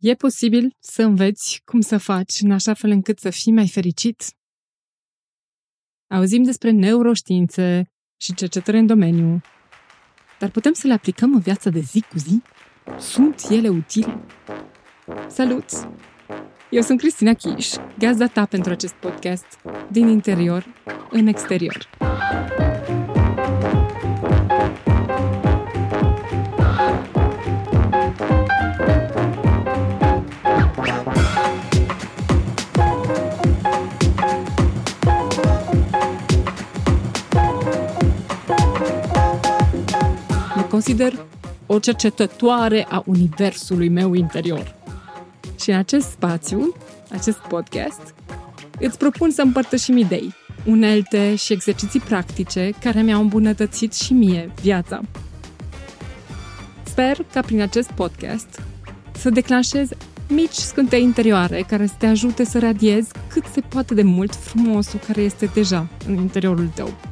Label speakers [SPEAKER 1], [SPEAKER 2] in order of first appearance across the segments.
[SPEAKER 1] E posibil să înveți cum să faci în așa fel încât să fii mai fericit? Auzim despre neuroștiințe și cercetări în domeniu, dar putem să le aplicăm în viața de zi cu zi? Sunt ele utile? Salut! Eu sunt Cristina Chiș, gazda ta pentru acest podcast din interior în exterior. Consider o cercetătoare a universului meu interior. Și în acest spațiu, acest podcast, îți propun să împărtășim idei, unelte și exerciții practice care mi-au îmbunătățit și mie viața. Sper ca prin acest podcast să declanșez mici scântei interioare care să te ajute să radiezi cât se poate de mult frumosul care este deja în interiorul tău.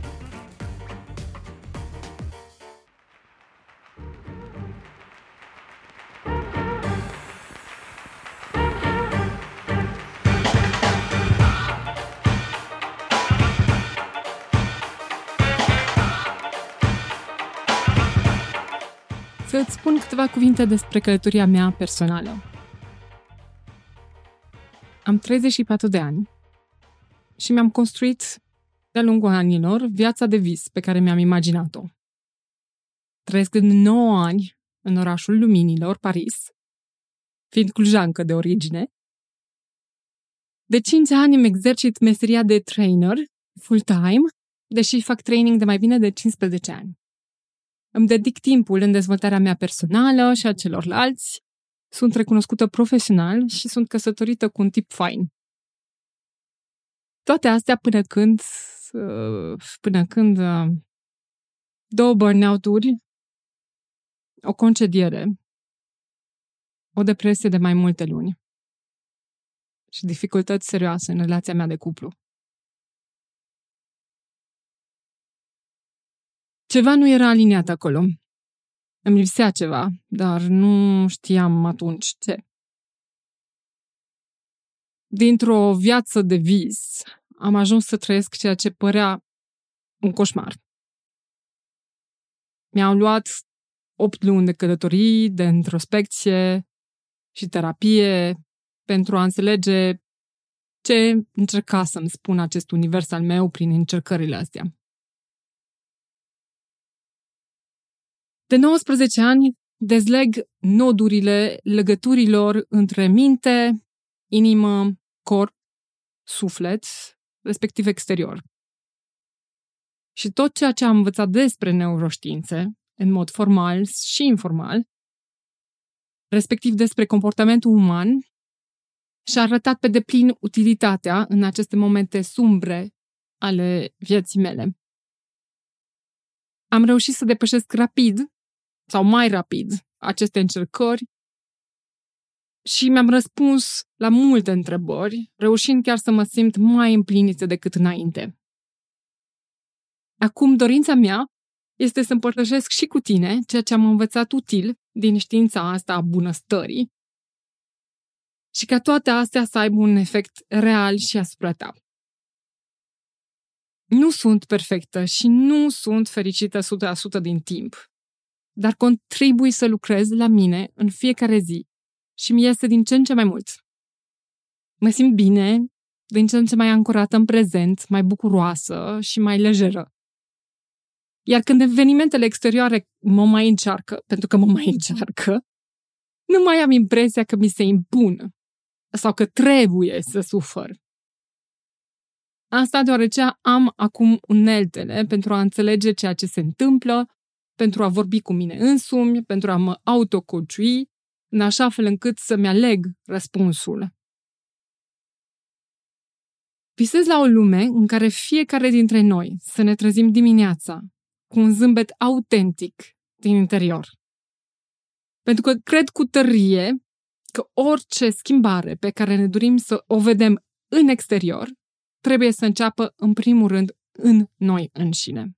[SPEAKER 1] Să îți spun câteva cuvinte despre călătoria mea personală. Am 34 de ani și mi-am construit de-a lungul anilor viața de vis pe care mi-am imaginat-o. Trăiesc în 9 ani în orașul Luminilor, Paris, fiind clujancă de origine. De 5 ani îmi exercit meseria de trainer full-time, deși fac training de mai bine de 15 ani. Îmi dedic timpul în dezvoltarea mea personală și a celorlalți. Sunt recunoscută profesional și sunt căsătorită cu un tip fain. Toate astea până când, uh, până când uh, două burnout-uri, o concediere, o depresie de mai multe luni și dificultăți serioase în relația mea de cuplu. Ceva nu era aliniat acolo. Îmi lipsea ceva, dar nu știam atunci ce. Dintr-o viață de vis, am ajuns să trăiesc ceea ce părea un coșmar. Mi-au luat opt luni de călătorii, de introspecție și terapie pentru a înțelege ce încerca să-mi spun acest univers al meu prin încercările astea. De 19 ani dezleg nodurile legăturilor între minte, inimă, corp, suflet, respectiv exterior. Și tot ceea ce am învățat despre neuroștiințe, în mod formal și informal, respectiv despre comportamentul uman, și-a arătat pe deplin utilitatea în aceste momente sumbre ale vieții mele. Am reușit să depășesc rapid sau mai rapid aceste încercări și mi-am răspuns la multe întrebări, reușind chiar să mă simt mai împlinită decât înainte. Acum, dorința mea este să împărtășesc și cu tine ceea ce am învățat util din știința asta a bunăstării și ca toate astea să aibă un efect real și asupra ta. Nu sunt perfectă și nu sunt fericită 100% din timp dar contribui să lucrez la mine în fiecare zi și mi iese din ce în ce mai mult. Mă simt bine, din ce în ce mai ancorată în prezent, mai bucuroasă și mai lejeră. Iar când evenimentele exterioare mă mai încearcă, pentru că mă mai încearcă, nu mai am impresia că mi se impun sau că trebuie să sufăr. Asta deoarece am acum uneltele pentru a înțelege ceea ce se întâmplă pentru a vorbi cu mine însumi, pentru a mă autocociui, în așa fel încât să-mi aleg răspunsul. Visez la o lume în care fiecare dintre noi să ne trezim dimineața cu un zâmbet autentic din interior. Pentru că cred cu tărie că orice schimbare pe care ne dorim să o vedem în exterior trebuie să înceapă în primul rând în noi înșine.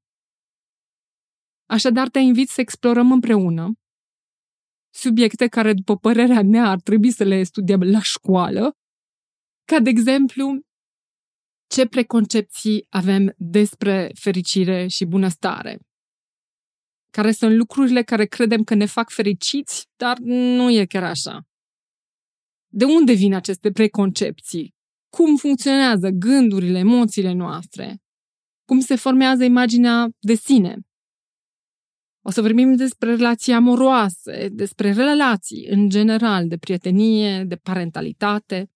[SPEAKER 1] Așadar, te invit să explorăm împreună subiecte care, după părerea mea, ar trebui să le studiem la școală, ca de exemplu, ce preconcepții avem despre fericire și bunăstare. Care sunt lucrurile care credem că ne fac fericiți, dar nu e chiar așa. De unde vin aceste preconcepții? Cum funcționează gândurile, emoțiile noastre? Cum se formează imaginea de sine? O să vorbim despre relații amoroase, despre relații în general, de prietenie, de parentalitate,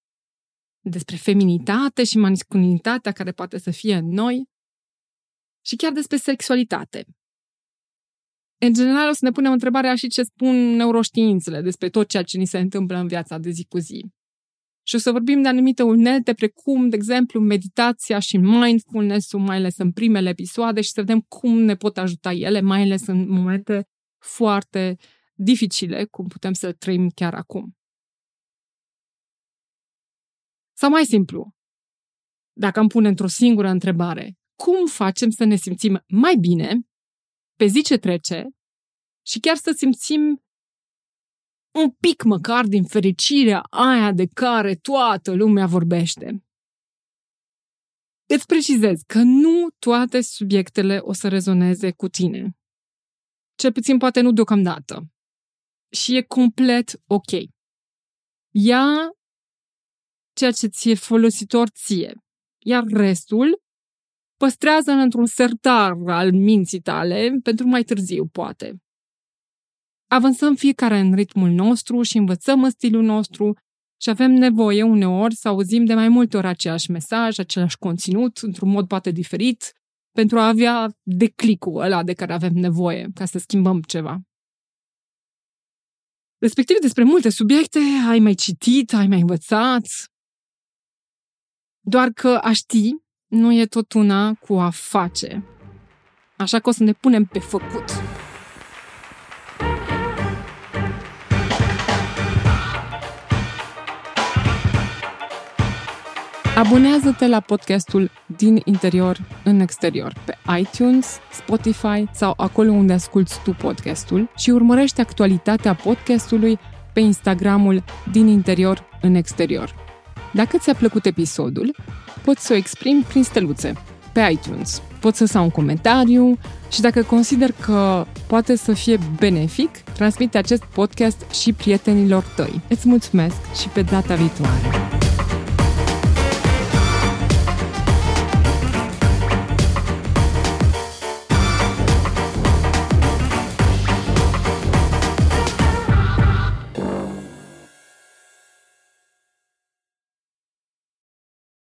[SPEAKER 1] despre feminitate și masculinitatea care poate să fie în noi și chiar despre sexualitate. În general o să ne punem întrebarea și ce spun neuroștiințele despre tot ceea ce ni se întâmplă în viața de zi cu zi. Și o să vorbim de anumite unelte precum, de exemplu, meditația și mindfulness-ul, mai ales în primele episoade și să vedem cum ne pot ajuta ele, mai ales în momente foarte dificile, cum putem să trăim chiar acum. Sau mai simplu, dacă îmi pune într-o singură întrebare, cum facem să ne simțim mai bine pe zi ce trece și chiar să simțim un pic măcar din fericirea aia de care toată lumea vorbește. Îți precizez că nu toate subiectele o să rezoneze cu tine. Cel puțin poate nu deocamdată. Și e complet ok. Ia ceea ce ți-e folositor ție, iar restul păstrează într-un sertar al minții tale pentru mai târziu, poate. Avansăm fiecare în ritmul nostru și învățăm în stilul nostru și avem nevoie uneori să auzim de mai multe ori aceeași mesaj, același conținut, într-un mod poate diferit, pentru a avea declicul ăla de care avem nevoie ca să schimbăm ceva. Respectiv, despre multe subiecte ai mai citit, ai mai învățat, doar că a ști nu e tot una cu a face. Așa că o să ne punem pe făcut. Abonează-te la podcastul Din interior în exterior pe iTunes, Spotify sau acolo unde asculti tu podcastul și urmărește actualitatea podcastului pe Instagramul Din interior în exterior. Dacă ți-a plăcut episodul, poți să o exprimi prin steluțe pe iTunes. Poți să sau un comentariu și dacă consider că poate să fie benefic, transmite acest podcast și prietenilor tăi. Îți mulțumesc și pe data viitoare!